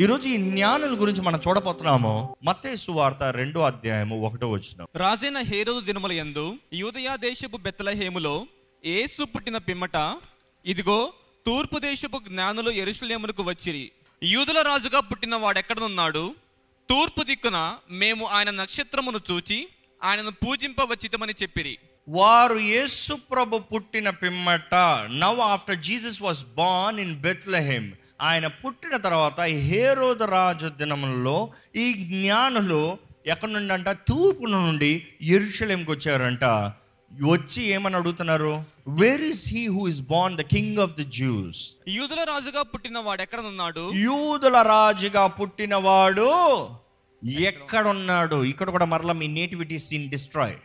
ఈరోజు ఈ జ్ఞానుల గురించి మనం చూడబోతున్నాము. మత్తే సువార్త రెండో అధ్యాయము ఒకటో వచ్చిన రాజైన హేరోదు దినముల యందు యూదయా దేశపు బెత్తలహేములో ఏసు పుట్టిన పిమ్మట ఇదిగో తూర్పు దేశపు జ్ఞానులు ఎరుసలేములకు వచ్చిరి. యూదుల రాజుగా పుట్టిన వాడెక్కడనున్నాడు? తూర్పు దిక్కున మేము ఆయన నక్షత్రమును చూచి ఆయనను పూజింపవచ్చితమని చెప్పిరి. వారు యేసు ప్రభు పుట్టిన పిమ్మట now after Jesus was born in Bethlehem ఆయన పుట్టిన తర్వాత హేరోద రాజు దినములలో ఈ జ్ఞానులు ఎక్కడి నుండి అంట తూర్పు నుండి ఎరుషలేంకి వచ్చారంట. వచ్చి ఏమని అడుగుతున్నారు? Where is he who is born the king of the Jews యూదుల రాజుగా పుట్టిన వాడెక్కడనున్నాడు యూదుల రాజుగా పుట్టినవాడు ఎక్కడున్నాడు? ఇక్కడ కూడా మరలా మీ నేటివిటీ సీన్ డిస్ట్రాయ్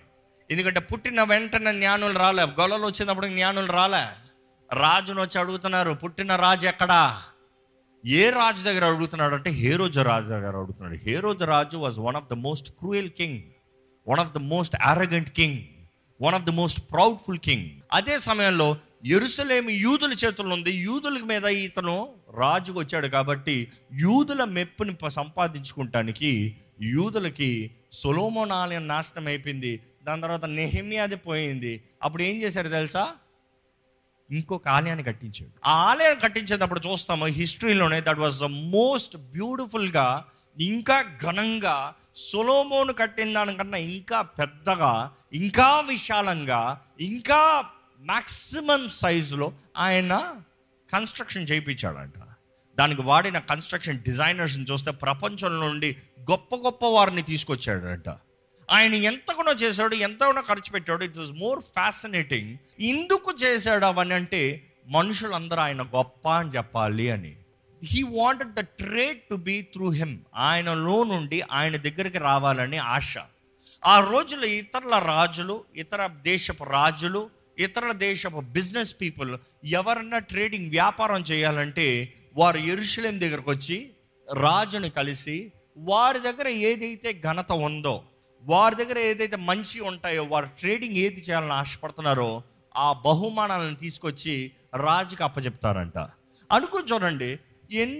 ఎందుకంటే పుట్టిన వెంటనే జ్ఞానులు రాలే. గొలలు వచ్చినప్పుడు జ్ఞానులు రాలే. రాజును వచ్చి అడుగుతున్నారు పుట్టిన రాజు ఎక్కడా? ఏ రాజు దగ్గర అడుగుతున్నాడు అంటే హేరోజు రాజు దగ్గర అడుగుతున్నాడు. హేరోజు రాజు was one of the most cruel king one of the most arrogant king one of the most proudful king అదే సమయంలో ఎరుసలేమి యూదుల చేతుల్లో ఉంది. యూదుల మీద ఇతను రాజుకు వచ్చాడు కాబట్టి యూదుల మెప్పుని సంపాదించుకుంటానికి యూదులకి సొలోమోన్ ఆలయం నాశనం అయిపోయింది. దాని తర్వాత నెహిమియాది పోయింది. అప్పుడు ఏం చేశారు తెలుసా? ఇంకొక ఆలయాన్ని కట్టించాడు. ఆ ఆలయాన్ని కట్టించేటప్పుడు చూస్తాము హిస్టరీలోనే దట్ వాజ్ ద మోస్ట్ బ్యూటిఫుల్గా ఇంకా ఘనంగా సొలోమోను కట్టిన దానికన్నా ఇంకా పెద్దగా ఇంకా విశాలంగా ఇంకా మ్యాక్సిమం సైజులో ఆయన కన్స్ట్రక్షన్ చేయించాడంట. దానికి వాడిన కన్స్ట్రక్షన్ డిజైనర్స్ని చూస్తే ప్రపంచం నుండి గొప్ప గొప్ప వారిని తీసుకొచ్చాడంట. ఆయన ఎంతగానో చేశాడు ఎంతగానో ఖర్చు పెట్టాడు. ఇట్ వాజ్ మోర్ ఫ్యాసినేటింగ్ ఎందుకు చేశాడు అవన్నీ అంటే మనుషులందరూ ఆయన గొప్ప అని చెప్పాలి అని. He wanted the trade to be through him ఆయనలో నుండి ఆయన దగ్గరికి రావాలని ఆశ. ఆ రోజుల్లో ఇతరుల రాజులు ఇతర దేశపు రాజులు ఇతర దేశపు బిజినెస్ పీపుల్ ఎవరన్నా ట్రేడింగ్ వ్యాపారం చేయాలంటే వారు ఎరుషులేం దగ్గరకు వచ్చి రాజుని కలిసి వారి దగ్గర ఏదైతే ఘనత ఉందో వారి దగ్గర ఏదైతే మంచి ఉంటాయో వారు ట్రేడింగ్ ఏది చేయాలని ఆశపడుతున్నారో ఆ బహుమానాలను తీసుకొచ్చి రాజుకి అప్పచెప్తారంట అనుకో చూడండి ఎన్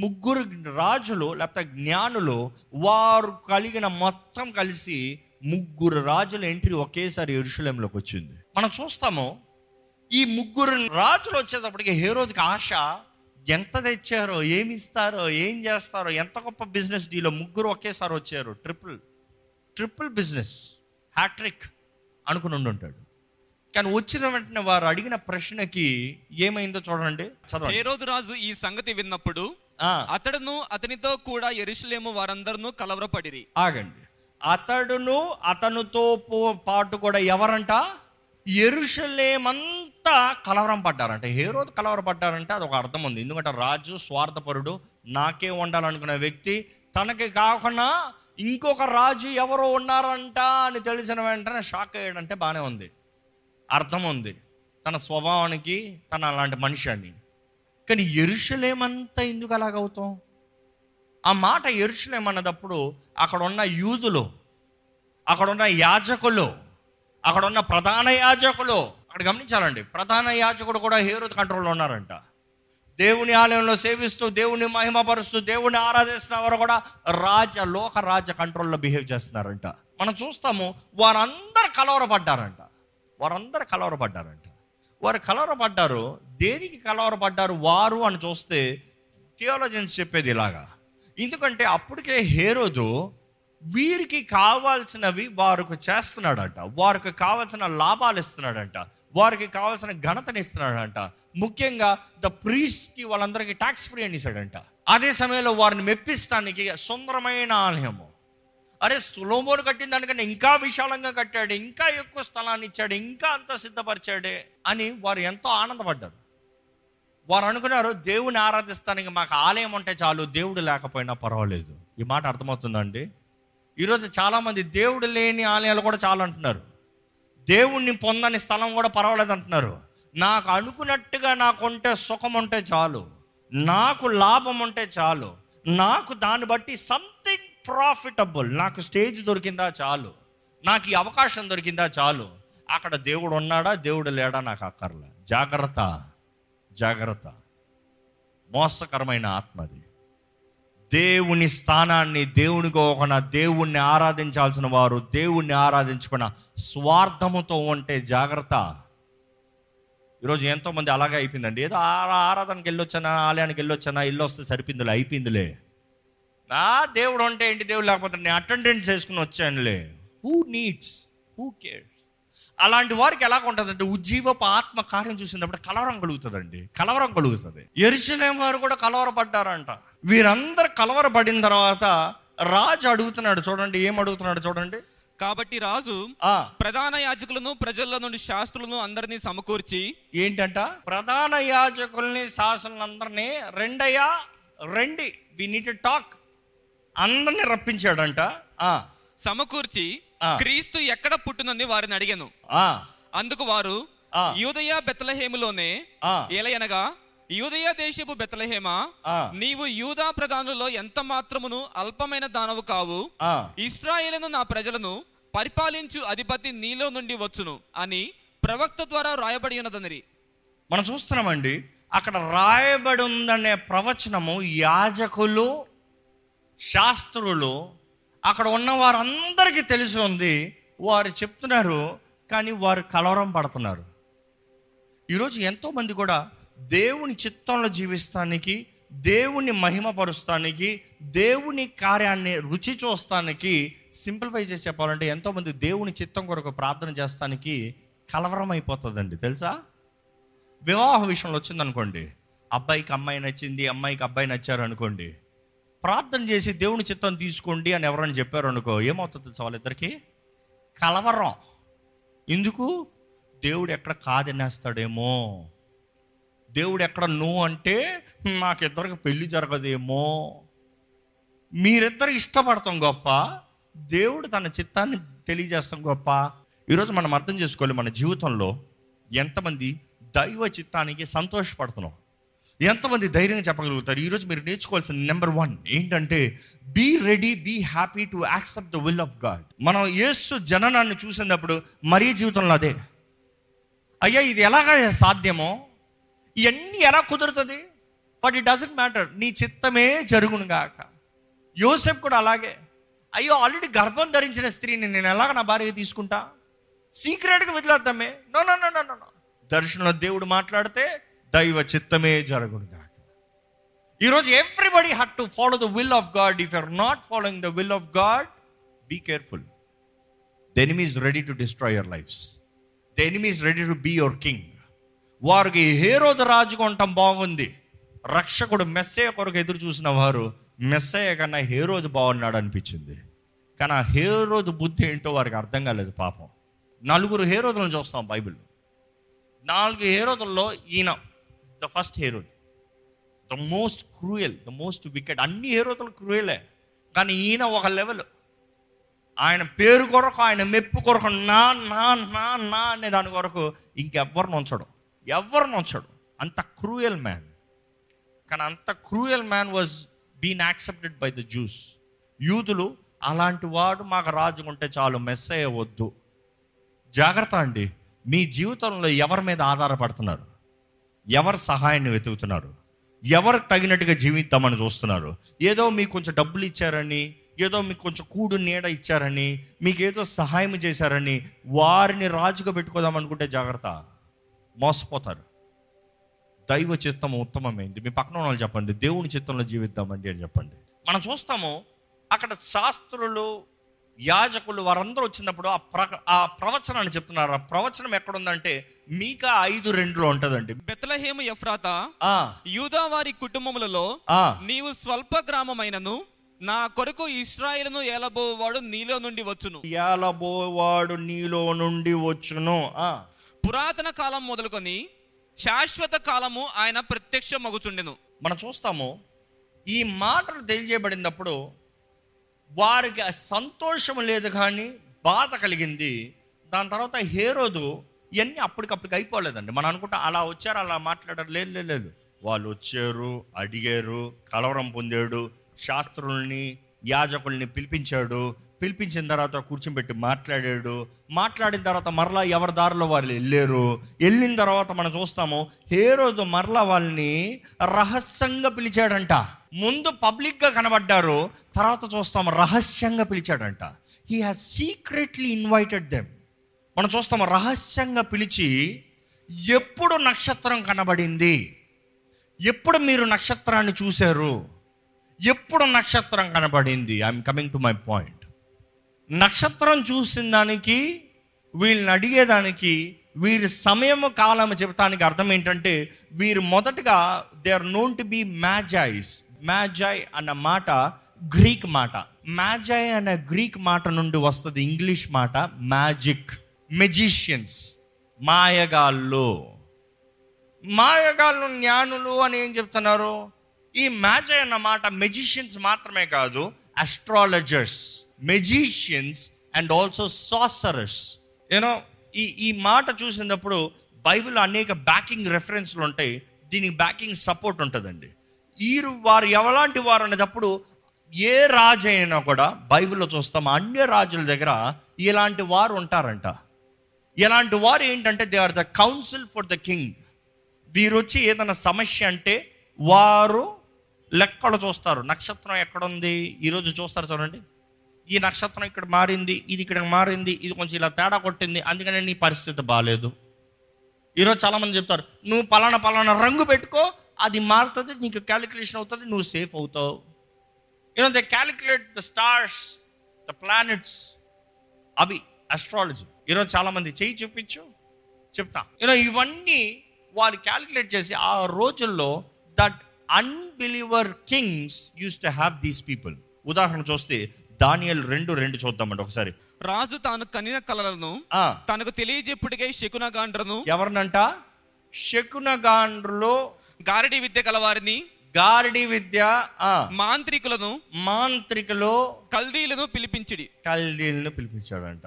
ముగ్గురు రాజులు లేకపోతే జ్ఞానులు వారు కలిగిన మొత్తం కలిసి ముగ్గురు రాజుల ఎంట్రీ ఒకేసారి ఎరుషలేంలోకి వచ్చింది. మనం చూస్తాము ఈ ముగ్గురు రాజులు వచ్చేటప్పటికి హేరోదికి ఆశ ఎంత తెచ్చారో ఏమి ఇస్తారో ఏం చేస్తారో ఎంత గొప్ప బిజినెస్ డీలో ముగ్గురు ఒకేసారి వచ్చారు ట్రిపుల్ ట్రిపుల్ బిజినెస్ హ్యాట్రిక్ అనుకుని ఉండి ఉంటాడు. కానీ వచ్చిన వెంటనే వారు అడిగిన ప్రశ్నకి ఏమైందో చూడండి చదవండి. హేరోదు రాజు ఈ సంగతి విన్నప్పుడు అతడును అతనితో కూడా ఎరుషలేము వారందరూ కలవరపడిరి. ఆగండి. అతడును అతనితో పాటు కూడా ఎవరంట? ఎరుషలేమంతా కలవరం పడ్డారంట. ఏ రోజు కలవరం పడ్డారంటే అది ఒక అర్థం ఉంది. ఎందుకంటే రాజు స్వార్థపరుడు నాకే ఉండాలనుకునే వ్యక్తి తనకి కాకుండా ఇంకొక రాజు ఎవరో ఉన్నారంట అని తెలిసిన వెంటనే షాక్ అయ్యాడంటే బాగానే ఉంది. అర్థం ఉంది. తన స్వభావానికి తన అలాంటి మనిషి అని కానీ ఎరుషలేమంతా ఎందుకు అలాగవుతాం ఆ మాట ఎరుషులేమన్నదప్పుడు అక్కడ ఉన్న యూదులు అక్కడున్న యాజకులు అక్కడున్న ప్రధాన యాజకులు అక్కడ గమనించాలండి. ప్రధాన యాజకుడు కూడా హేరో కంట్రోల్లో ఉన్నారంట. దేవుని ఆలయంలో సేవిస్తూ దేవుని మహిమపరుస్తూ దేవుని ఆరాధిస్తున్న వారు కూడా రాజ లోక రాజ కంట్రోల్లో బిహేవ్ చేస్తున్నారంట. మనం చూస్తాము వారందరు కలవరపడ్డారంట. వారందరు కలవరపడ్డారంట. వారు కలవరపడ్డారు దేనికి కలవరపడ్డారు వారు అని చూస్తే థియాలజన్స్ చెప్పేది ఇలాగా. ఎందుకంటే అప్పటికే హేరోదు వీరికి కావాల్సినవి వారికి చేస్తున్నాడంట. వారికి కావాల్సిన లాభాలు ఇస్తున్నాడంట. వారికి కావాల్సిన ఘనతని ఇస్తున్నాడంట. ముఖ్యంగా ద ప్రీస్కి వాళ్ళందరికీ ట్యాక్స్ ఫ్రీ అని ఇస్తాడంట. అదే సమయంలో వారిని మెప్పిస్తానికి సుందరమైన ఆలయము. అరే సులోమోను కట్టిన దానికన్నా ఇంకా విశాలంగా కట్టాడు ఇంకా ఎక్కువ స్థలాన్ని ఇచ్చాడు ఇంకా అంత సిద్ధపరిచాడే అని వారు ఎంతో ఆనందపడ్డారు. వారు అనుకున్నారు దేవుని ఆరాధిస్తానికి మాకు ఆలయం ఉంటే చాలు దేవుడు లేకపోయినా పర్వాలేదు. ఈ మాట అర్థమవుతుందండి ఈరోజు చాలామంది దేవుడు లేని ఆలయాలు కూడా చాలా అంటున్నారు దేవుణ్ణి పొందని స్థలం కూడా పర్వాలేదు అంటున్నారు. నాకు అనుకున్నట్టుగా నాకు ఉంటే సుఖం ఉంటే చాలు. నాకు లాభం ఉంటే చాలు. నాకు దాన్ని బట్టి సంథింగ్ ప్రాఫిటబుల్ నాకు స్టేజ్ దొరికిందా చాలు. నాకు ఈ అవకాశం దొరికిందా చాలు. అక్కడ దేవుడు ఉన్నాడా? దేవుడు లేడా? నాకు అక్కర్లే. జాగ్రత్త. జాగ్రత్త. మోసకరమైన ఆత్మది దేవుని స్థానాన్ని దేవునికి ఒక దేవుణ్ణి ఆరాధించాల్సిన వారు దేవుణ్ణి ఆరాధించుకున్న స్వార్థముతో ఉంటే జాగ్రత్త. ఈరోజు ఎంతోమంది అలాగే అయిపోయిందండి. ఏదో ఆ- ఆరాధనకి వెళ్ళొచ్చానా ఆలయానికి వెళ్ళొచ్చానా ఇల్లు వస్తే సరిపోయిందిలే అయిపోయిందిలే. నా దేవుడు అంటే ఏంటి దేవుడు? లేకపోతే నేను అటెండెన్స్ చేసుకుని వచ్చానులే. హూ నీడ్స్ హూ కేర్స్ అలాంటి వారికి ఎలా ఉంటుందంటే ఉజ్జీవపు ఆత్మ కార్యం చూసినప్పుడు కలవరం కలుగుతుందండి. కలవరం కలుగుతుంది. ఎరుసలేం వారు కూడా కలవరపడ్డారంట. వీరందరూ కలవరపడిన తర్వాత రాజు అడుగుతున్నాడు చూడండి ఏం అడుగుతున్నాడు చూడండి. కాబట్టి రాజు ఆ. ప్రధాన యాజకులను ప్రజల నుండి శాస్త్రులను అందరినీ సమకూర్చి ఏంటంట? ప్రధాన యాజకుల్ని శాసనందరినీ రెండయ్యా రండి వి నీట్ టాక్ అందరిని రప్పించాడంట. ఆ. సమకూర్చి. క్రీస్తు ఎక్కడ పుట్టునని వారిని అడిగాను. అందుకు వారు. యూదయ బెత్తలహేములోనే ఏలయనగా యూదయ దేశపు బెత్తలహేమ. నీవు యూదా ప్రధానులలో ఎంత మాత్రమును అల్పమైన దానవు కావు ఇస్రాయేలును నా ప్రజలను పరిపాలించు అధిపతి నీలో నుండి వచ్చును అని ప్రవక్త ద్వారా రాయబడి ఉన్నదనిరి. మనం చూస్తున్నామండి అక్కడ రాయబడి ఉందనే ప్రవచనము యాజకులు శాస్త్రులు అక్కడ ఉన్న వారందరికీ తెలిసి ఉంది వారు చెప్తున్నారు కానీ వారు కలవరం పడుతున్నారు. ఈరోజు ఎంతోమంది కూడా దేవుని చిత్తంలో జీవిస్తానికి దేవుని మహిమపరుస్తానికి దేవుని కార్యాన్ని రుచి చూస్తానికి సింప్లిఫై చేసి చెప్పాలంటే ఎంతోమంది దేవుని చిత్తం కొరకు ప్రార్థన చేస్తానికి కలవరం అయిపోతుందండి. తెలుసా? వివాహ విషయంలో వచ్చిందనుకోండి అబ్బాయికి అమ్మాయి నచ్చింది అమ్మాయికి అబ్బాయి నచ్చారు అనుకోండి ప్రార్థన చేసి దేవుని చిత్తం తీసుకోండి అని ఎవరైనా చెప్పారు అనుకో ఏమవుతుంది తెలుసా వాళ్ళిద్దరికి? కలవరం. ఎందుకు? దేవుడు ఎక్కడ కాదనేస్తాడేమో. దేవుడు ఎక్కడ నువ్వు అంటే మాకిద్దరికి పెళ్ళి జరగదేమో. మీరిద్దరు ఇష్టపడతాం గొప్ప. దేవుడు తన చిత్తాన్ని తెలియజేస్తాం గొప్ప. ఈరోజు మనం అర్థం చేసుకోవాలి మన జీవితంలో ఎంతమంది దైవ చిత్తానికి సంతోషపడుతున్నాం. ఎంతమంది ధైర్యంగా చెప్పగలుగుతారు? ఈరోజు మీరు నేర్చుకోవాల్సిన నెంబర్ వన్ ఏంటంటే be ready be happy to accept the will of God మనం యేసు జననాన్ని చూసినప్పుడు మరీ జీవితంలో అదే. అయ్యా ఇది ఎలాగ సాధ్యమో? ఇవన్నీ ఎలా కుదురుతుంది? బట్ ఇట్ డజంట్ మ్యాటర్ నీ చిత్తమే జరుగును గాక. యోసెఫ్ కూడా అలాగే. అయ్యో ఆల్రెడీ గర్భం ధరించిన స్త్రీని నేను ఎలాగ నా భార్య తీసుకుంటా? సీక్రెట్గా వదిలేద్దామే. No no no no no దర్శనంలో దేవుడు మాట్లాడితే దైవ చిత్తమే జరుగునుగా ఈరోజు everybody had to follow the will of God if you're not following the will of God be careful the enemy ready to destroy your lifes the enemy ready to be your king వారికి హేరోద రాజుగా ఉండటం బాగుంది. రక్షకుడు మెస్సయ్య కొరకు ఎదురు చూసిన వారు మెస్సయ్య కన్నా హేరోజు బాగున్నాడు అనిపించింది. కానీ ఆ హేరోజు బుద్ధి ఏంటో వారికి అర్థం కాలేదు పాపం. నలుగురు హేరోదులను చూస్తాం బైబిల్ నాలుగు హేరోదుల్లో ఈయన the first Herod the most cruel the most wicked అన్ని హేరోదులు క్రూయలే కానీ ఈయన ఒక లెవెల్ ఆయన పేరు కొరకు ఆయన మెప్పు కొరకు నా నా నా నా అనే దాని కొరకు ఇంకెవ్వరిని ఉంచడు ఎవరిని ఉంచడు అంత క్రూయల్ మ్యాన్ కానీ అంత cruel man was been accepted by the Jews యూదులు అలాంటి వాడు మాకు రాజుకుంటే చాలు మెస్ అయ్యవద్దు జాగ్రత్త అండి. మీ జీవితంలో ఎవరి మీద ఆధారపడుతున్నారు? ఎవరు సహాయాన్ని వెతుకుతున్నారు? ఎవరు తగినట్టుగా జీవిద్దామని చూస్తున్నారు? ఏదో మీకు కొంచెం డబ్బులు ఇచ్చారని ఏదో మీకు కొంచెం కూడు నీడ ఇచ్చారని మీకు ఏదో సహాయం చేశారని వారిని రాజుగా పెట్టుకోదాం అనుకుంటే జాగ్రత్త. మోసపోతారు. దైవ చిత్తం ఉత్తమమైంది. మీ పక్కన వాళ్ళు చెప్పండి. దేవుని చిత్తంలో జీవిద్దామండి అని చెప్పండి. మనం చూస్తాము అక్కడ శాస్త్రులు యాజకులు వారందరూ వచ్చినప్పుడు ఆ ప్ర ఆ ప్రవచనాన్ని చెప్తున్నారు. ఆ ప్రవచనం ఎక్కడుందంటే మీకా ఐదు రెండులో ఉంటుందండి. బెత్తలహేము ఎఫ్రాత ఆ. యూదా వారి కుటుంబములలో నీవు స్వల్ప గ్రామమైనను నా కొరకు ఇస్రాయేలును ఏలబోవాడు నీలో నుండి వచ్చును. ఏలబోవాడు నీలో నుండి వచ్చును. ఆ. పురాతన కాలం మొదలుకొని శాశ్వత కాలము ఆయన ప్రత్యక్ష మగుచుండెను మనం చూస్తాము ఈ మాటలు తెలియజేయబడినప్పుడు వారికి సంతోషం లేదు కానీ బాధ కలిగింది. దాని తర్వాత హేరోదు ఇవన్నీ అప్పటికప్పటికి అయిపోలేదండి. మనం అనుకుంటా అలా వచ్చారు అలా మాట్లాడారు. లేదు లేదు లేదు. వాళ్ళు వచ్చారు అడిగారు కలవరం పొందాడు శాస్త్రుల్ని యాజకుల్ని పిలిపించాడు పిలిపించిన తర్వాత కూర్చోబెట్టి మాట్లాడాడు. మాట్లాడిన తర్వాత మరలా ఎవరి దారిలో వాళ్ళు వెళ్ళారు? వెళ్ళిన తర్వాత మనం చూస్తాము ఏ రోజు మరలా వాళ్ళని రహస్యంగా పిలిచాడంట. ముందు పబ్లిక్గా కనబడ్డారు తర్వాత చూస్తాము రహస్యంగా పిలిచాడంట. He has secretly invited them మనం చూస్తాము రహస్యంగా పిలిచి ఎప్పుడు నక్షత్రం కనబడింది? ఎప్పుడు మీరు నక్షత్రాన్ని చూశారు? ఎప్పుడు నక్షత్రం కనబడింది? I'm coming to my point నక్షత్రం చూసిన దానికి వీళ్ళని అడిగేదానికి వీరి సమయము కాలము చెప్తానికి అర్థం ఏంటంటే వీరు మొదటగా they are known to be magis magi అన్న మాట గ్రీక్ మాట. మ్యాజాయ్ అనే గ్రీక్ మాట నుండి వస్తుంది ఇంగ్లీష్ మాట మ్యాజిక్ మెజిషియన్స్ మాయగాళ్ళు. మాయగాళ్ళు జ్ఞానులు అని ఏం చెప్తున్నారు? ఈ మ్యాజాయ్ అన్న మాట మెజిషియన్స్ మాత్రమే కాదు astrologers magicians and also sorcerers you know ఈ ఈ మాట చూసినప్పుడు బైబిల్ అనేక బ్యాకింగ్ రెఫరెన్స్లు ఉంటాయి. దీనికి బ్యాకింగ్ సపోర్ట్ ఉంటుందండి. ఈ వారు ఎవలాంటి వారు అనేటప్పుడు ఏ రాజు అయినా కూడా బైబిల్లో చూస్తాం. అన్య రాజుల దగ్గర ఇలాంటి వారు ఉంటారంట. ఇలాంటి వారు ఏంటంటే they are the council for the king వీరు వచ్చి ఏదైనా సమస్య అంటే వారు లెక్కలు చూస్తారు. నక్షత్రం ఎక్కడ ఉంది ఈరోజు చూస్తారు చూడండి. ఈ నక్షత్రం ఇక్కడ మారింది ఇది ఇక్కడ మారింది ఇది కొంచెం ఇలా తేడా కొట్టింది అందుకనే నీ పరిస్థితి బాగాలేదు ఈరోజు చాలామంది చెప్తారు నువ్వు పలానా పలానా రంగు పెట్టుకో అది మారుతుంది నీకు క్యాలిక్యులేషన్ అవుతుంది నువ్వు సేఫ్ అవుతావు. You know they calculate the stars the planets అవి అస్ట్రాలజీ ఈరోజు చాలామంది చేయి చూపించు చెప్తా. యూనో ఇవన్నీ వాళ్ళు క్యాలిక్యులేట్ చేసి ఆ రోజుల్లో that unbeliever kings use to have these people ఉదాహరణ చూస్తే దానియల్ రెండు రెండు చూద్దామండి ఒకసారి. రాజు తాను కనిన కలలను తనకు తెలియజెప్పుడికై శకునగాండ్రను ఎవరినంట? శకునగాండ్రులో. గారడి విద్య కలవారిని గారడి విద్య ఆ, మాంత్రికులను. మాంత్రికలో. కల్దీలను పిలిపించిడి. కల్దీలను పిలిపించాడంట.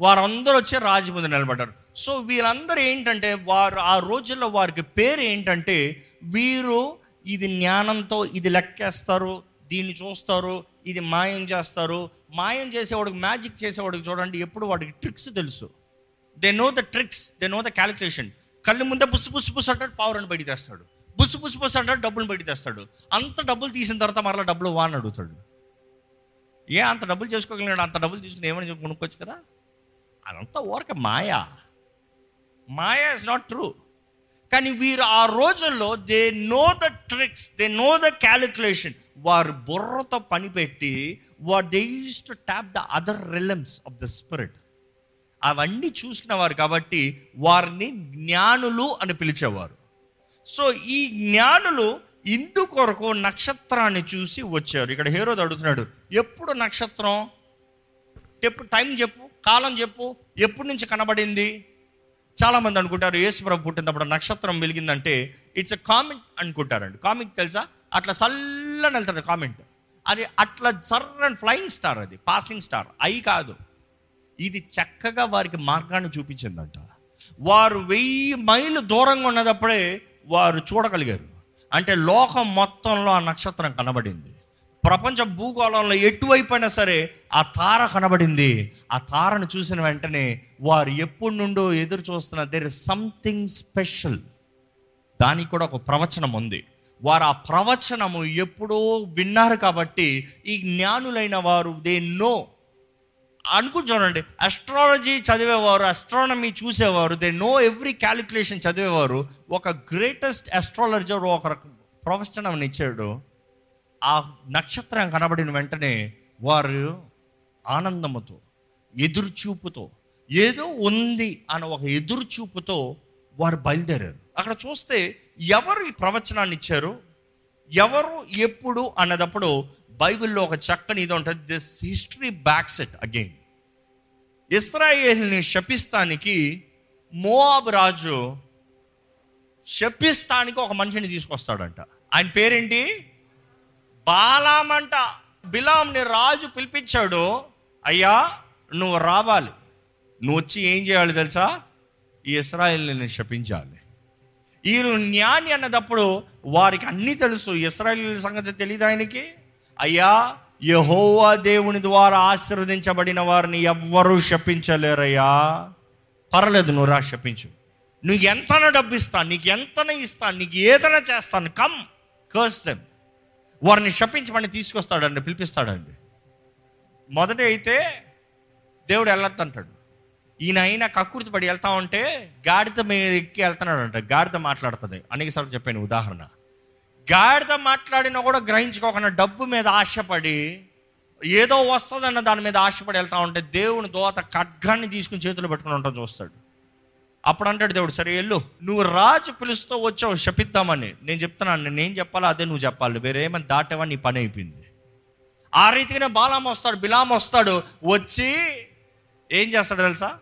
వారందరూ వచ్చి రాజు ముందు నిలబడ్డారు. సో వీరందరూ ఏంటంటే వారు ఆ రోజుల్లో వారికి పేరు ఏంటంటే వీరు ఇది జ్ఞానంతో ఇది లెక్కేస్తారు దీన్ని చూస్తారు ఇది మాయం చేస్తారు. మాయం చేసేవాడికి మ్యాజిక్ చేసేవాడికి చూడండి ఎప్పుడు వాడికి ట్రిక్స్ తెలుసు. They know the tricks they know the calculation కళ్ళు ముందే బుస్సు బుస్సు బుస్సు అంటాడు పావురని బయట తెస్తాడు. బుస్సు బుస్సు బుస్సు అంటాడు డబ్బులు బయట తెస్తాడు. అంత డబ్బులు తీసిన తర్వాత మరలా డబ్బులు వాని అడుగుతాడు. ఏ అంత డబ్బులు చేసుకోగలిగాడు అంత డబ్బులు తీసుకుని ఏమని చెప్పి కొనుక్కోవచ్చు కదా? అదంతా ఓరక మాయా. మాయా ఇస్ నాట్ ట్రూ కానీ వీరు ఆ రోజుల్లో they know the tricks they know the calculation. వారు బుర్రతో పనిపెట్టి వారు they use to tap the other realms of the spirit. అవన్నీ చూసుకున్నవారు కాబట్టి వారిని జ్ఞానులు అని పిలిచేవారు. సో ఈ జ్ఞానులు ఇందుకొరకు నక్షత్రాన్ని చూసి వచ్చారు. ఇక్కడ హీరో అడుగుతున్నాడు ఎప్పుడు నక్షత్రం? ఎప్పుడు టైం చెప్పు కాలం చెప్పు ఎప్పటి నుంచి కనబడింది? చాలామంది అనుకుంటారు యేసుప్రభు పుట్టినప్పుడు నక్షత్రం వెలిగిందంటే ఇట్స్ ఎ కామెంట్ అనుకుంటారండి. కామెంట్ తెలుసా? అట్లా చల్లని వెళ్తాడు కామెంట్ అది అట్లా సర్రన్ ఫ్లయింగ్ స్టార్ అది పాసింగ్ స్టార్ అయి కాదు. ఇది చక్కగా వారికి మార్గాన్ని చూపించిందంట. వారు వెయ్యి మైళ్ళు దూరంగా ఉన్నదప్పుడే వారు చూడగలిగారు. అంటే లోకం మొత్తంలో ఆ నక్షత్రం కనబడింది. ప్రపంచ భూగోళంలో ఎటువైపు అయినా సరే ఆ తార కనబడింది. ఆ తారను చూసిన వెంటనే వారు ఎప్పటి నుండో ఎదురు చూస్తున్న దేర్ ఇస్ సంథింగ్ స్పెషల్ దానికి కూడా ఒక ప్రవచనం ఉంది. వారు ఆ ప్రవచనము ఎప్పుడో విన్నారు కాబట్టి ఈ జ్ఞానులైన వారు దే నో అనుకుని చూడండి అస్ట్రాలజీ చదివేవారు అస్ట్రానమీ చూసేవారు దే నో ఎవ్రీ క్యాలిక్యులేషన్ చదివేవారు. ఒక గ్రేటెస్ట్ అస్ట్రాలజర్ ఒక ప్రవచనం ఇచ్చాడు. ఆ నక్షత్రం కనబడిన వెంటనే వారు ఆనందముతో ఎదురుచూపుతో ఏదో ఉంది అన్న ఒక ఎదురుచూపుతో వారు బయలుదేరారు. అక్కడ చూస్తే ఎవరు ఈ ప్రవచనాన్ని ఇచ్చారు? ఎవరు ఎప్పుడు అన్నదప్పుడు బైబిల్లో ఒక చక్కని ఇది ఉంటుంది this history backs it again. ఇస్రాయేల్ని శపిస్తానికి మోవాబ్ రాజు శపిస్తానికి ఒక మనిషిని తీసుకొస్తాడంట. ఆయన పేరేంటి? బాలామంట బిలాంని రాజు పిలిపించాడు అయ్యా నువ్వు రావాలి. నువ్వు వచ్చి ఏం చేయాలి తెలుసా? ఈ ఇస్రాయేల్ని శపించాలి. వీరు జ్ఞాని అన్నదప్పుడు వారికి అన్నీ తెలుసు. ఇస్రాయల్ సంగతి తెలియదు ఆయనకి? అయ్యా యహోవా దేవుని ద్వారా ఆశీర్వదించబడిన వారిని ఎవ్వరూ శపించలేరయ్యా. పర్లేదు నువ్వు రా శపించు. నువ్వు ఎంతన డబ్బు ఇస్తాను నీకు ఎంతన ఇస్తాను నీకు ఏదైనా చేస్తాను. Come curse them. వారిని శపించమని తీసుకొస్తాడండి పిలిపిస్తాడండి. మొదట అయితే దేవుడు వెళ్ళొద్దంటాడు. ఈయన అయినా కక్కుర్తి పడి వెళ్తా ఉంటే గాడిద మీద ఎక్కి వెళ్తున్నాడు అంట గాడిద మాట్లాడుతుంది. అనేకసార్లు చెప్పాను ఉదాహరణ. గాడిద మాట్లాడినా కూడా గ్రహించుకోకుండా డబ్బు మీద ఆశపడి ఏదో వస్తుందన్న దాని మీద ఆశపడి వెళ్తా ఉంటే దేవుని దోత ఖడ్గాన్ని తీసుకుని చేతులు పెట్టుకుని ఉంటాం చూస్తాడు. అప్పుడు అంటాడు దేవుడు సరే వెళ్ళు. నువ్వు రాజు పిలుస్తూ వచ్చావు శపిద్దామని. నేను చెప్తున్నాను నేనేం చెప్పాలో అదే నువ్వు చెప్పాలి. వేరేమని దాటేవా నీ పని అయిపోయింది. ఆ రీతిగానే బాలాం వస్తాడు బిలాం వస్తాడు. వచ్చి ఏం చేస్తాడు తెలుసా?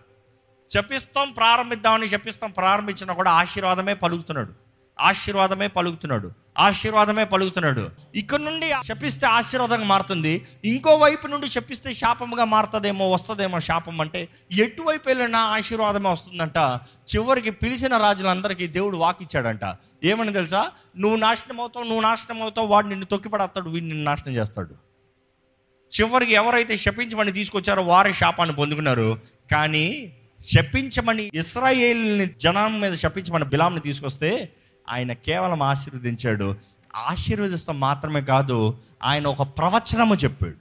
చెప్పిస్తాం ప్రారంభిద్దామని చెప్పిస్తాం ప్రారంభించినా కూడా ఆశీర్వాదమే పలుకుతున్నాడు. ఆశీర్వాదమే పలుకుతున్నాడు. ఆశీర్వాదమే పలుకుతున్నాడు. ఇక్కడ నుండి శపిస్తే ఆశీర్వాదంగా మారుతుంది. ఇంకో వైపు నుండి శపిస్తే శాపముగా మారుతుందేమో వస్తుందేమో శాపం అంటే ఎటువైపు వెళ్ళినా ఆశీర్వాదమే వస్తుందంట. చివరికి పిలిచిన రాజులందరికీ దేవుడు వాకిచ్చాడంట. ఏమని తెలుసా? నువ్వు నాశనం అవుతావు నువ్వు నాశనం అవుతావు వాడు నిన్ను తొక్కిపడేస్తాడు వీడు నిన్ను నాశనం చేస్తాడు. చివరికి ఎవరైతే శపించమని తీసుకొచ్చారో వారే శాపాన్ని పొందుకున్నారు. కానీ శపించమని ఇస్రాయేల్ని జనం మీద శపించమని బిలాంని తీసుకొస్తే ఆయన కేవలం ఆశీర్వదించాడు. ఆశీర్వదిస్తాం మాత్రమే కాదు ఆయన ఒక ప్రవచనము చెప్పాడు.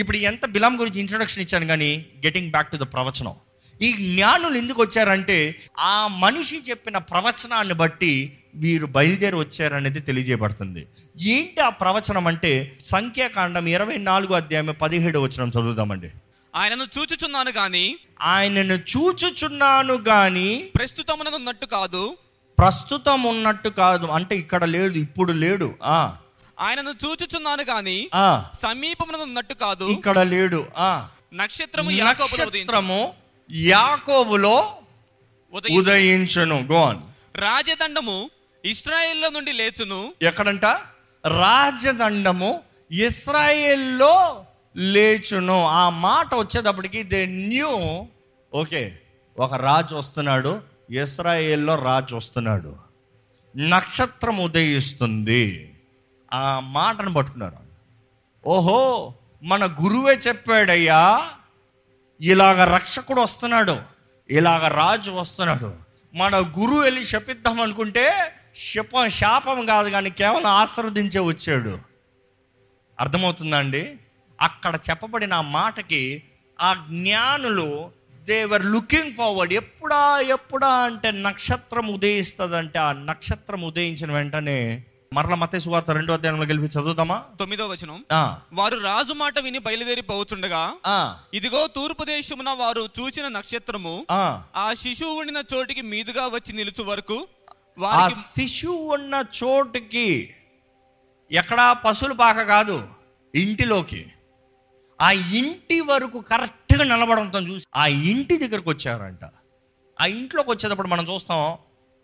ఇప్పుడు ఎంత బిలాం గురించి ఇంట్రొడక్షన్ ఇచ్చాను కానీ గెటింగ్ బ్యాక్ టు ద ప్రవచనం. ఈ జ్ఞానులు ఎందుకు వచ్చారంటే ఆ మనిషి చెప్పిన ప్రవచనాన్ని బట్టి వీరు బయలుదేరి వచ్చారనేది తెలియజేయబడుతుంది. ఏంటి ఆ ప్రవచనం అంటే సంఖ్యాకాండం ఇరవై నాలుగు అధ్యాయం పదిహేడు వచ్చిన చదువుదామండి. ఆయనను చూచుచున్నాను గాని ఆయనను చూచుచున్నాను గాని ప్రస్తుతమునన్నట్టు కాదు ప్రస్తుతం ఉన్నట్టు కాదు. అంటే ఇక్కడ లేడు ఇప్పుడు లేడు. ఆ. ఆయనను చూచుచున్నాను గాని ఆ. సమీపమునన్నట్టు కాదు. ఇక్కడ లేడు. ఆ. నక్షత్రము. నక్షత్రము యాకోబులో ఉదయించును. ఉదయించును గోన్ రాజదండము ఇస్రాయేల్లో నుండి లేచును. ఎక్కడంట? రాజదండము ఇస్రాయేల్లో లేచును. ఆ మాట వచ్చేటప్పటికి దే న్యూ ఓకే ఒక రాజు వస్తున్నాడు. ఇస్రాయేల్లో రాజు వస్తున్నాడు. నక్షత్రం ఉదయిస్తుంది. ఆ మాటను పట్టుకున్నారు. ఓహో మన గురువే చెప్పాడయ్యా ఇలాగ రక్షకుడు వస్తున్నాడు ఇలాగ రాజు వస్తున్నాడు. మన గురువు వెళ్ళి శపిద్దాం అనుకుంటే శపం శాపం కాదు కానీ కేవలం ఆశీర్వదించే వచ్చాడు. అర్థమవుతుందండి అక్కడ చెప్పబడిన ఆ మాటకి ఆ జ్ఞానులు దేవర్ లుకింగ్ ఫార్వర్డ్ ఎప్పుడా ఎప్పుడా అంటే నక్షత్రం ఉదయిస్తుందంటే ఆ నక్షత్రం ఉదయించిన వెంటనే మరల మత సువార్త రెండో అధ్యాయంలో గెలిపి చదువుదామా తొమ్మిదో వచనం. వారు రాజు మాట విని బయలుదేరి పోవుచుండగా ఆ, ఇదిగో తూర్పు దేశమున వారు చూచిన నక్షత్రము ఆ. శిశువు ఉండిన చోటికి మీదుగా వచ్చి నిలుచు వరకు ఆ వారికి శిశువు ఉన్న చోటుకి ఎక్కడా పశువుల పాక కాదు ఇంటిలోకి. ఆ ఇంటి వరకు కరెక్ట్గా నిలబడంతో చూసి ఆ ఇంటి దగ్గరకు వచ్చారంట. ఆ ఇంట్లోకి వచ్చేటప్పుడు మనం చూస్తాం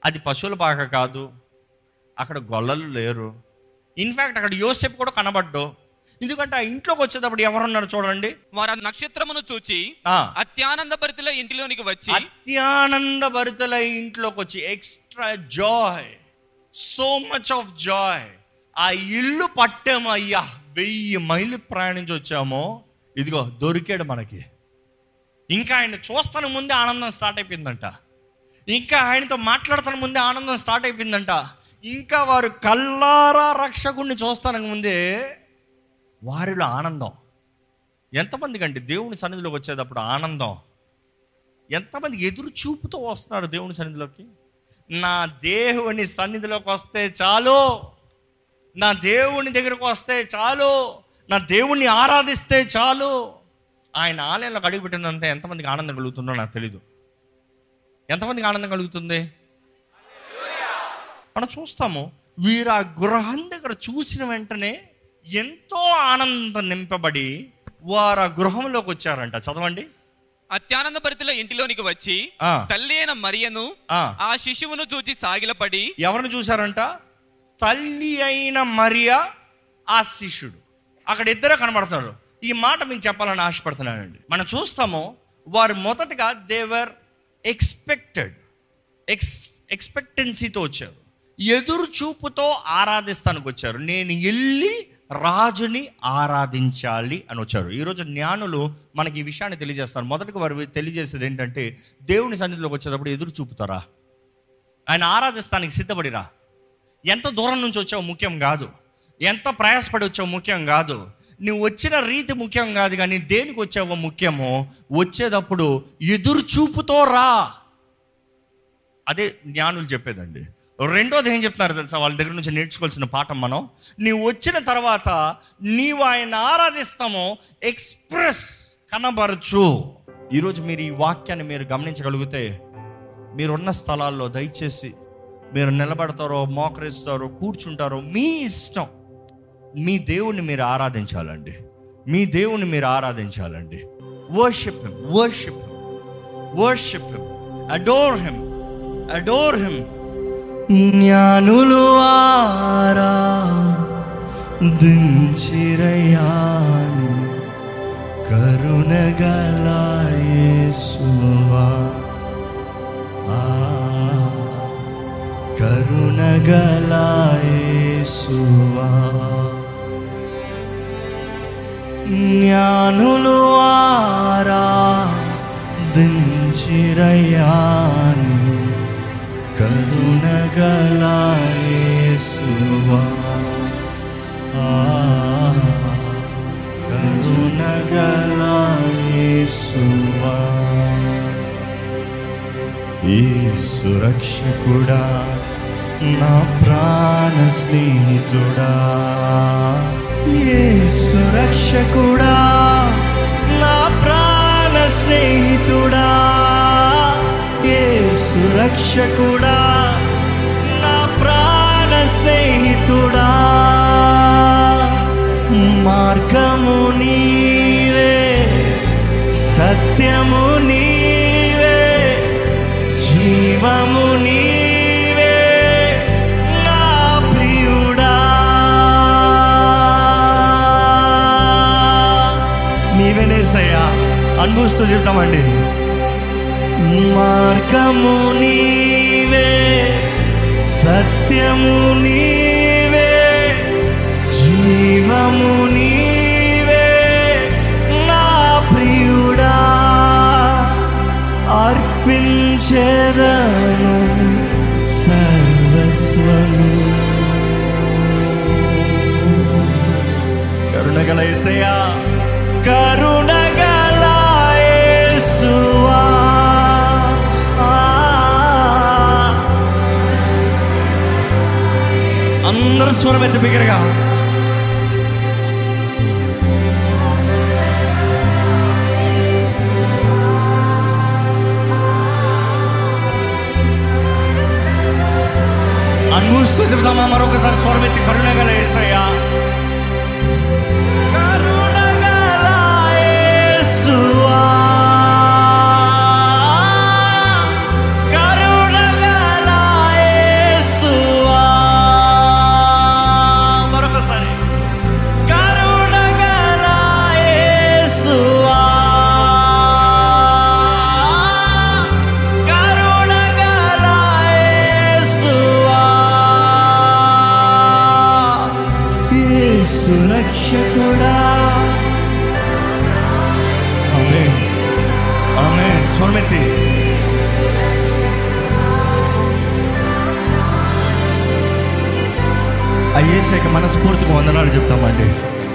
అది పశువుల పాక కాదు అక్కడ గొల్లలు లేరు. ఇన్ఫ్యాక్ట్ అక్కడ యోసెఫ్ కూడా కనబడ్డు. ఎందుకంటే ఆ ఇంట్లోకి వచ్చేటప్పుడు ఎవరున్నారు చూడండి? వారు నక్షత్రమును చూచి ఆ. అత్యానంద పరిధిలో ఇంటిలోనికి వచ్చి అత్యానంద భరితల ఇంట్లోకి వచ్చి extra joy. So much of joy. ఆ ఇల్లు పట్టాము అయ్యా వెయ్యి మైళ్ళు ప్రయాణించి వచ్చామో ఇదిగో దొరికాడు మనకి. ఇంకా ఆయన చూస్తాను ముందే ఆనందం స్టార్ట్ అయిపోయిందంట. ఇంకా ఆయనతో మాట్లాడుతున్న ముందే ఆనందం స్టార్ట్ అయిపోయిందంట. ఇంకా వారు కల్లారా రక్షకుడిని చూస్తానికి ముందే వారిలో ఆనందం. ఎంతమందికి అంటే దేవుని సన్నిధిలోకి వచ్చేటప్పుడు ఆనందం? ఎంతమంది ఎదురు చూపుతో వస్తున్నారు దేవుని సన్నిధిలోకి? నా దేవుని సన్నిధిలోకి వస్తే చాలు. నా దేవుని దగ్గరకు వస్తే చాలు. నా దేవుణ్ణి ఆరాధిస్తే చాలు. ఆయన ఆలయంలోకి అడుగుపెట్టినంత ఎంతమందికి ఆనందం కలుగుతుందో నాకు తెలీదు. ఎంతమందికి ఆనందం కలుగుతుంది? మనం చూస్తాము వీరు ఆ గృహం దగ్గర చూసిన వెంటనే ఎంతో ఆనందం నింపబడి వారు ఆ గృహంలోకి వచ్చారంట. చదవండి. అత్యానంద పరిధిలో ఇంటిలోనికి వచ్చి తల్లి అయిన మరియను ఆ. ఆ శిశువును చూచి సాగిలపడి ఎవరిని చూశారంట? తల్లి అయిన మరియా ఆ శిష్యుడు. అక్కడ ఇద్దరే కనబడుతున్నారు. ఈ మాట మీకు చెప్పాలని ఆశపడుతున్నానండి. మనం చూస్తాము వారు మొదటగా దేవర్ ఎక్స్పెక్టెడ్ ఎక్స్ ఎక్స్పెక్టెన్సీతో వచ్చారు. ఎదురు చూపుతో ఆరాధిస్తానికి వచ్చారు. నేను వెళ్ళి రాజుని ఆరాధించాలి అని వచ్చారు. ఈరోజు జ్ఞానులు మనకి ఈ విషయాన్ని తెలియజేస్తారు. మొదటికి వారు తెలియజేసేది ఏంటంటే దేవుని సన్నిధిలోకి వచ్చేటప్పుడు ఎదురు చూపుతారా? ఆయన ఆరాధిస్తానికి సిద్ధపడిరా? ఎంత దూరం నుంచి వచ్చావు ముఖ్యం కాదు. ఎంత ప్రయాసపడి వచ్చావు ముఖ్యం కాదు. నువ్వు వచ్చిన రీతి ముఖ్యం కాదు కానీ దేనికి వచ్చావో ముఖ్యమో వచ్చేటప్పుడు ఎదురు చూపుతో రా. అదే జ్ఞానులు చెప్పేదండి. రెండోది ఏం చెప్తున్నారు తెలుసా? వాళ్ళ దగ్గర నుంచి నేర్చుకోవాల్సిన పాఠం మనం. నీవు వచ్చిన తర్వాత నీవు ఆయన ఆరాధిస్తామో ఎక్స్ప్రెస్ కనబరచు. ఈరోజు మీరు ఈ వాక్యాన్ని మీరు గమనించగలిగితే మీరున్న స్థలాల్లో దయచేసి మీరు నిలబడతారో మోకరిస్తారో కూర్చుంటారో మీ ఇష్టం. మీ దేవుణ్ణి మీరు ఆరాధించాలండి. మీ దేవుణ్ణి మీరు ఆరాధించాలండి. Worship him worship him worship him adore him adore him జ్ఞానులు ఆరా దించిరయాని కరుణగలాయేసువా కరుణగలాయేసువా. జ్ఞానులు ఆరా దించిరయాని కరుణగలాయేసువా. కరుణగలాయేసువా. ఈ సురక్షకుడా నా ప్రాణ స్నేహితుడా ఏ సురక్షకుడా నా ప్రాణ స్నేహితుడా ఏ సురక్షకుడా నా ప్రాణ స్నేహితుడా. మార్గము నీవే సత్యము నీవే జీవము నీవే. అనుభవిస్తూ చెప్తామండి. మార్గము నీవే సత్యము నీవే జీవము నీవే నా ప్రియుడా అర్పించేదను సర్వస్వము. కరుణగల ఏసయ్యా అందరూ స్వరం ఎత్తి బిగ్గరగా అనుభవిస్తూ చెబుతామా మరొకసారి స్వరం ఎత్తి కరుణగల ఏసయ్యా అయ్యేసాక మనస్ఫూర్తిగా వందనాలు చెప్తామండి.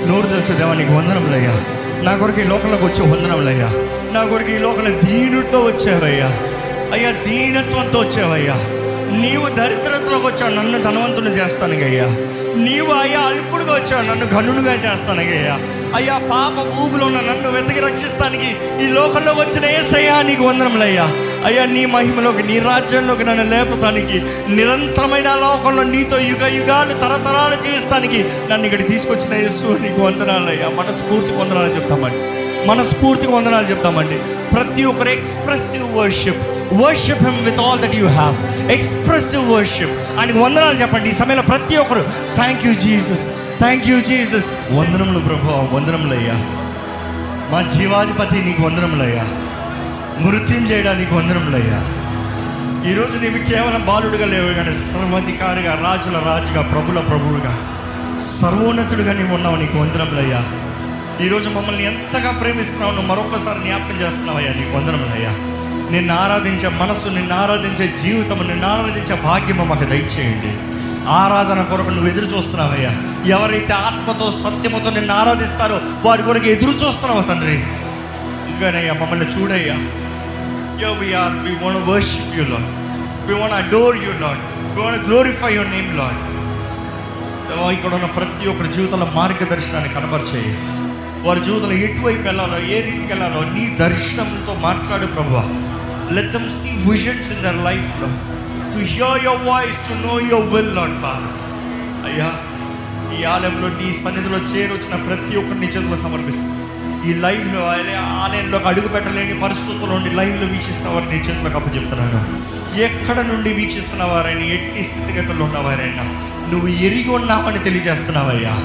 నోరు తెలిసే దేవా నీకు వందనములయ్యా. నా కొరకు ఈ లోకంలోకి వచ్చే వందనములయ్యా. నా కొరకు ఈ లోకంలో దీనితో వచ్చావయ్యా. అయ్యా దీనత్వంతో వచ్చావయ్యా. నీవు దరిద్రతలోకి వచ్చావు నన్ను ధనవంతుని చేస్తానుగయ్యా. నీవు అయ్యా అల్పుడుగా వచ్చావు నన్ను గనుడుగా చేస్తానుగయ్యా. అయ్యా పాప భూమిలో ఉన్న నన్ను వెతికి రక్షిస్తానికి ఈ లోకంలో వచ్చిన ఏసయ్యా నీకు వందనములయ్యా. అయ్యా నీ మహిమలోకి నీ రాజ్యంలోకి నన్ను లేపటానికి నిరంతరమైన లోకంలో నీతో యుగ యుగాలు తరతరాలు చేయిస్తానికి నన్ను ఇక్కడ తీసుకొచ్చిన యేసు నీకు వందనాలయ్యా. మనస్ఫూర్తి వందనాలు చెప్తామండి. మనస్ఫూర్తిగా వందనాలు చెప్తామండి. ప్రతి ఒక్కరు expressive worship worship him with all that you have expressive worship ఆయనకు వందనాలు చెప్పండి. ఈ సమయంలో ప్రతి ఒక్కరు thank you Jesus thank you Jesus వందనములు ప్రభు వందనములయ్యా. మా జీవాధిపతి నీకు వందనములయ్యా. మృత్యం చేయడానికి వందనములయ్యా. ఈరోజు నీవు కేవలం బాలుడుగా లేవు కానీ సర్వాధికారిగా రాజుల రాజుగా ప్రభుల ప్రభువుగా సర్వోన్నతుడిగా నీవు ఉన్నావు నీకు వందనములయ్యా. ఈరోజు మమ్మల్ని ఎంతగా ప్రేమిస్తున్నావు నువ్వు మరొకసారి జ్ఞాపకం చేస్తున్నావయ్యా నీకు వందనములయ్యా. నిన్ను ఆరాధించే మనసు నిన్ను ఆరాధించే జీవితం నిన్ను ఆరాధించే భాగ్యము మాకు దయచేయండి. ఆరాధన కొరకు నువ్వు ఎదురు చూస్తున్నావయ్యా. ఎవరైతే ఆత్మతో సత్యముతో నిన్ను ఆరాధిస్తారో వారి కొరకు ఎదురు చూస్తున్నావు తండ్రి. ఇంకానయ్యా మమ్మల్ని చూడయ్యా. Yo we are we want worship worship you, we want adore you adore we want glorify your name glorify oh, ఇక్కడ ఉన్న ప్రతి ఒక్కరి జీవితంలో మార్గదర్శనాన్ని కనబరిచేయి వారి జీవితంలో ఎటువైపు వెళ్ళాలో ఏ రీతికి వెళ్ళాలో నీ దర్శనంతో మాట్లాడు ప్రభావ. Let them see visions in their లైఫ్లో to hear your voice to know your will Lord Father అయ్యా ఈ ఆలయంలో నీ సన్నిధిలో చేరొచ్చిన ప్రతి ఒక్కరిని నీ చేతిలో సమర్పిస్తాను ఈ లైవ్లో ఆలయంలో అడుగు పెట్టలేని పరిస్థితుల్లో నుండి లైవ్లో వీక్షిస్తున్న వారిని నీ చేతిలోకి అప్పచెప్తున్నాను. ఎక్కడ నుండి వీక్షిస్తున్న వారైనా ఎట్టి స్థితిగతుల్లో ఉన్నవారైనా నువ్వు ఎరిగి ఉన్నావని తెలియజేస్తున్నావయ్యా.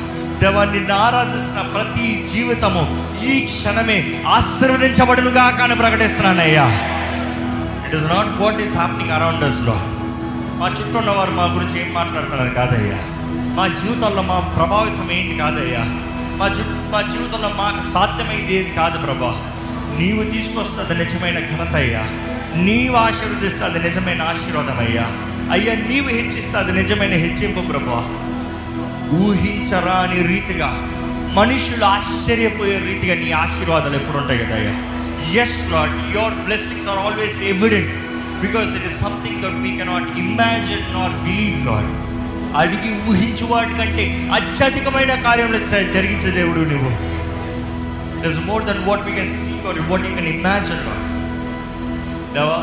దేవాన్ని ఆరాధిస్తున్న ప్రతి జీవితము ఈ క్షణమే ఆశీర్వదించబడులుగా కానీ ప్రకటిస్తున్నానయ్యా. It is not what is happening around అస్లో మా చుట్టూ ఉన్న వారు మా గురించి ఏం మాట్లాడుతున్నారు? కాదయ్యా. మా జీవితంలో మా ప్రభావితం ఏంటి? కాదయ్యా. మా జీ మా జీవితంలో మాకు సాధ్యమైంది ఏది? కాదు ప్రభా. నీవు తీసుకొస్తుంది నిజమైన ఘనత అయ్యా. నీవు ఆశీర్వదిస్తుంది నిజమైన ఆశీర్వాదం అయ్యా. అయ్యా నీవు హెచ్చిస్తుంది నిజమైన హెచ్చింపు ప్రభా. ఊహించరాని రీతిగా మనుషులు ఆశ్చర్యపోయే రీతిగా నీ ఆశీర్వాదాలు ఎప్పుడు ఉంటాయి కదా అయ్యా yes Lord your blessings are always evident because it is something that we cannot imagine not believe Lord అడిగి ఊహించు వాటి కంటే అత్యధికమైన కార్యంలో జరిగించే దేవుడు నువ్వు. Is more than what we can see or what you can imagine Lord దేవా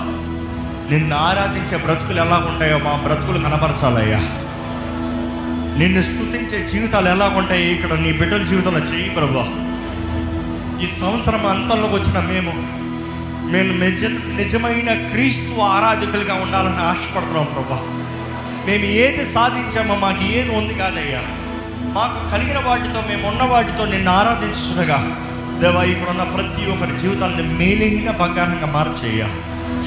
నిన్ను ఆరాధించే బ్రతుకులు ఎలా ఉంటాయో మా బ్రతుకులు కనపరచాలయ్యా. నిన్ను స్థుతించే జీవితాలు ఎలా ఉంటాయి ఇక్కడ నీ బిడ్డల జీవితంలో చేయి ప్రభా. ఈ సంవత్సరం అంతంలోకి వచ్చిన మేము మేము నిజ నిజమైన క్రీస్తు ఆరాధకులుగా ఉండాలని ఆశపడుతున్నాం ప్రభా. మేము ఏది సాధించామో మాకు ఏది ఉంది కాదయ్యా. మాకు కలిగిన వాటితో మేము ఉన్న వాటితో నిన్ను ఆరాధించుండగా దేవా ఇప్పుడున్న ఉన్న ప్రతి ఒక్కరి జీవితాన్ని మేలైన బంగారంగా మార్చేయ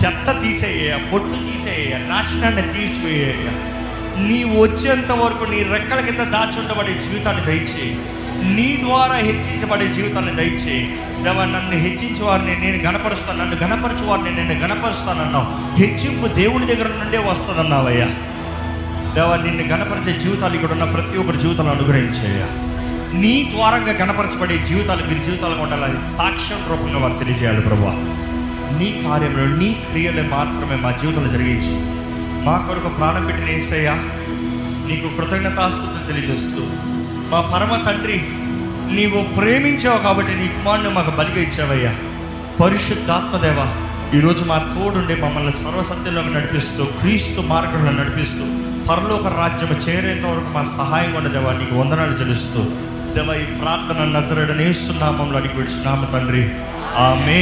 చెత్త తీసేయ పొట్టు తీసేయ నాశనాన్ని తీసివేయ నీ వచ్చేంత వరకు నీ రెక్కల కింద దాచుండబడే జీవితాన్ని దయచేయి. నీ ద్వారా హెచ్చించబడే జీవితాన్ని దయచేయి. దేవా నన్ను హెచ్చించే వారిని నేను గణపరుస్తాను. నన్ను గణపరచు వారిని నేను గణపరుస్తానన్నావు. హెచ్చింపు దేవుని దగ్గర నుండే వస్తుందన్నావయ్యా. దేవా నిన్ను గణపరిచే జీవితాలు ఇక్కడ ఉన్న ప్రతి ఒక్కరి జీవితాలను అనుగ్రహించేయ నీ ద్వారంగా గణపరచబడే జీవితాలు వీరి జీవితాలు ఉండాలి సాక్ష్యం రూపంగా వారు తెలియజేయాలి ప్రభు నీ కార్యంలో నీ క్రియలు మాత్రమే మా జీవితంలో జరిగించి. మా కొరకు ప్రాణం పెట్టిన ఏసయ్యా నీకు కృతజ్ఞతాస్తుతులు తెలియజేస్తూ మా పరమ తండ్రి నీవు ప్రేమించావు కాబట్టి నీ కుమారుని మాకు బలిగా ఇచ్చావయ్యా. పరిశుద్ధాత్మదేవ ఈరోజు మా తోడుండి మమ్మల్ని సర్వసత్యంలోకి నడిపిస్తూ క్రీస్తు మార్గంలో నడిపిస్తూ పరలోక రాజ్యం చేరేంత వరకు మా సహాయం ఉండదేవా నీకు వందనాలు చెల్లిస్తూ దేవ ఈ ప్రార్థన నజరడనేస్తున్నామంలో అడిగి విడిచినాము తండ్రి. ఆమె